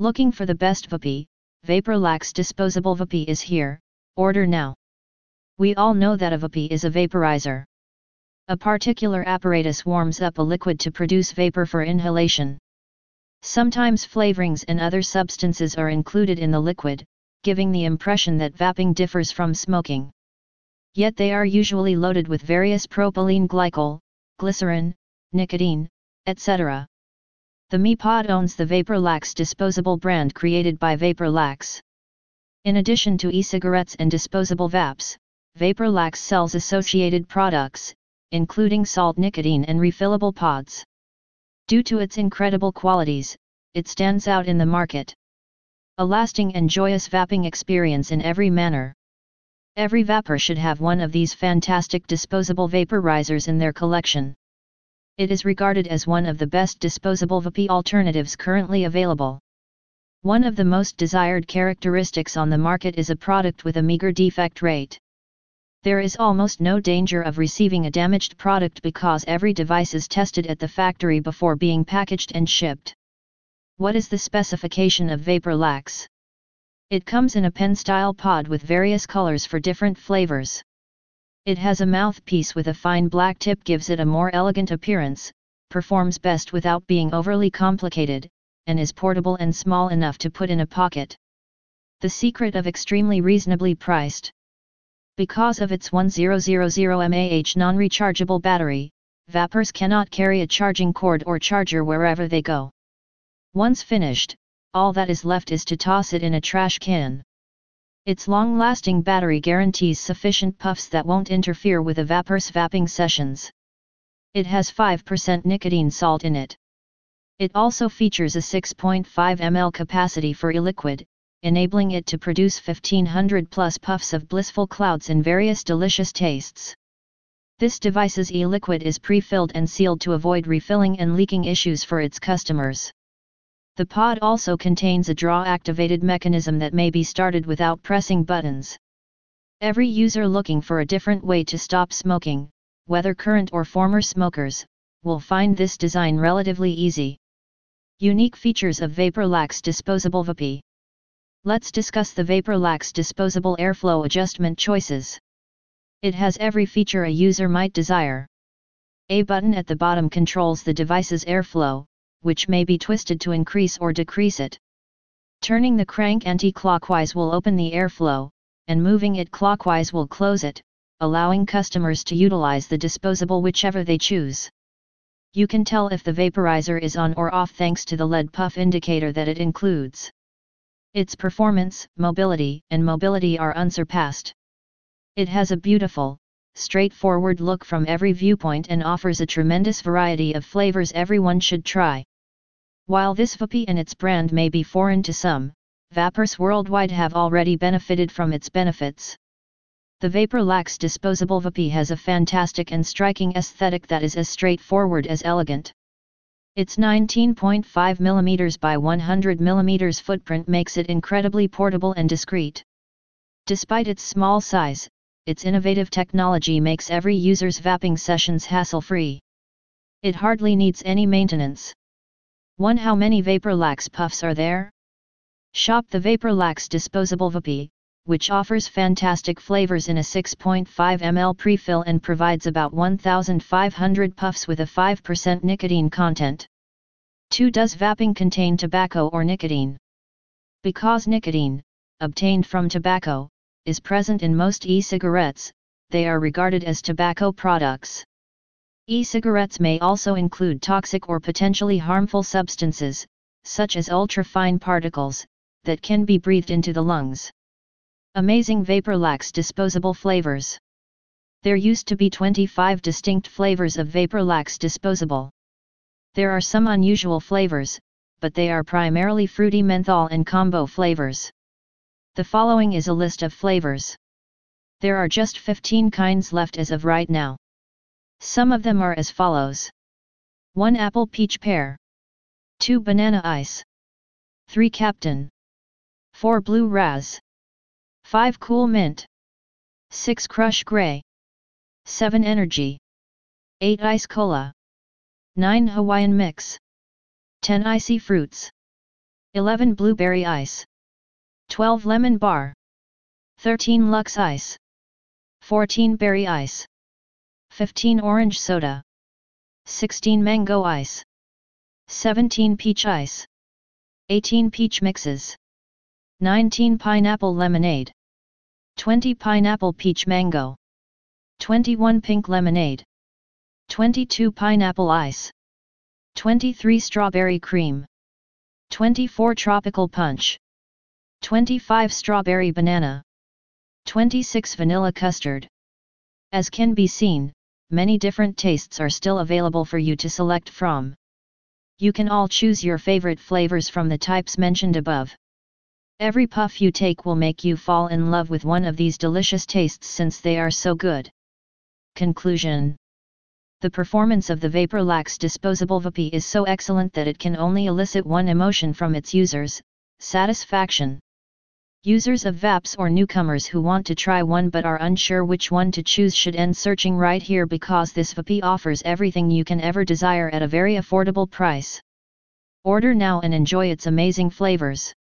Looking for the best Vapi, Vaporlax disposable Vapi is here, order now. We all know that a Vapi is a vaporizer. A particular apparatus warms up a liquid to produce vapor for inhalation. Sometimes flavorings and other substances are included in the liquid, giving the impression that vaping differs from smoking. Yet they are usually loaded with various propylene glycol, glycerin, nicotine, etc. The Mi-Pod owns the VaporLax disposable brand created by VaporLax. In addition to e-cigarettes and disposable vapes, VaporLax sells associated products, including salt nicotine and refillable pods. Due to its incredible qualities, it stands out in the market. A lasting and joyous vaping experience in every manner. Every vapor should have one of these fantastic disposable vaporizers in their collection. It is regarded as one of the best disposable vape alternatives currently available. One of the most desired characteristics on the market is a product with a meager defect rate. There is almost no danger of receiving a damaged product because every device is tested at the factory before being packaged and shipped. What is the specification of Vapor Lax? It comes in a pen-style pod with various colors for different flavors. It has a mouthpiece with a fine black tip gives it a more elegant appearance, performs best without being overly complicated, and is portable and small enough to put in a pocket. The secret of extremely reasonably priced. Because of its 1000 mAh non-rechargeable battery, vapors cannot carry a charging cord or charger wherever they go. Once finished, all that is left is to toss it in a trash can. Its long-lasting battery guarantees sufficient puffs that won't interfere with a vaping sessions. It has 5% nicotine salt in it. It also features a 6.5 ml capacity for e-liquid, enabling it to produce 1500 plus puffs of blissful clouds in various delicious tastes. This device's e-liquid is pre-filled and sealed to avoid refilling and leaking issues for its customers. The pod also contains a draw-activated mechanism that may be started without pressing buttons. Every user looking for a different way to stop smoking, whether current or former smokers, will find this design relatively easy. Unique features of VaporLax disposable Vapi. Let's discuss the VaporLax disposable airflow adjustment choices. It has every feature a user might desire. A button at the bottom controls the device's airflow, which may be twisted to increase or decrease it. Turning the crank anti-clockwise will open the airflow, and moving it clockwise will close it, allowing customers to utilize the disposable whichever they choose. You can tell if the vaporizer is on or off thanks to the LED puff indicator that it includes. Its performance, mobility, and mobility are unsurpassed. It has a beautiful, straightforward look from every viewpoint and offers a tremendous variety of flavors everyone should try. While this Vapi and its brand may be foreign to some, vapors worldwide have already benefited from its benefits. The VaporLax disposable Vapi has a fantastic and striking aesthetic that is as straightforward as elegant. Its 19.5 mm by 100 mm footprint makes it incredibly portable and discreet. Despite its small size, its innovative technology makes every user's vaping sessions hassle-free. It hardly needs any maintenance. 1. How many VaporLax puffs are there? Shop the VaporLax disposable Vapi, which offers fantastic flavors in a 6.5 ml pre-fill and provides about 1,500 puffs with a 5% nicotine content. 2. Does vaping contain tobacco or nicotine? Because nicotine, obtained from tobacco, is present in most e-cigarettes, they are regarded as tobacco products. E-cigarettes may also include toxic or potentially harmful substances, such as ultra-fine particles, that can be breathed into the lungs. Amazing VaporLax disposable flavors. There used to be 25 distinct flavors of VaporLax disposable. There are some unusual flavors, but they are primarily fruity menthol and combo flavors. The following is a list of flavors. There are just 15 kinds left as of right now. Some of them are as follows. 1 apple peach pear. 2 banana ice. 3 captain. 4 blue raz. 5 cool mint. 6 crush gray. 7 energy. 8 ice cola. 9 Hawaiian mix. 10 icy fruits. 11 Blueberry Ice 12 Lemon Bar 13 Lux Ice 14 Berry Ice 15 Orange Soda 16 Mango Ice 17 Peach Ice 18 Peach Mixes 19 Pineapple Lemonade 20 Pineapple Peach Mango 21 Pink Lemonade 22 Pineapple Ice 23 Strawberry Cream 24 Tropical Punch 25 Strawberry Banana 26 Vanilla Custard. As can be seen, many different tastes are still available for you to select from. You can all choose your favorite flavors from the types mentioned above. Every puff you take will make you fall in love with one of these delicious tastes since they are so good. Conclusion The performance of the Vaporlax disposable Vapi is so excellent that it can only elicit one emotion from its users, satisfaction. Users of VAPs or newcomers who want to try one but are unsure which one to choose should end searching right here because this Vapi offers everything you can ever desire at a very affordable price. Order now and enjoy its amazing flavors.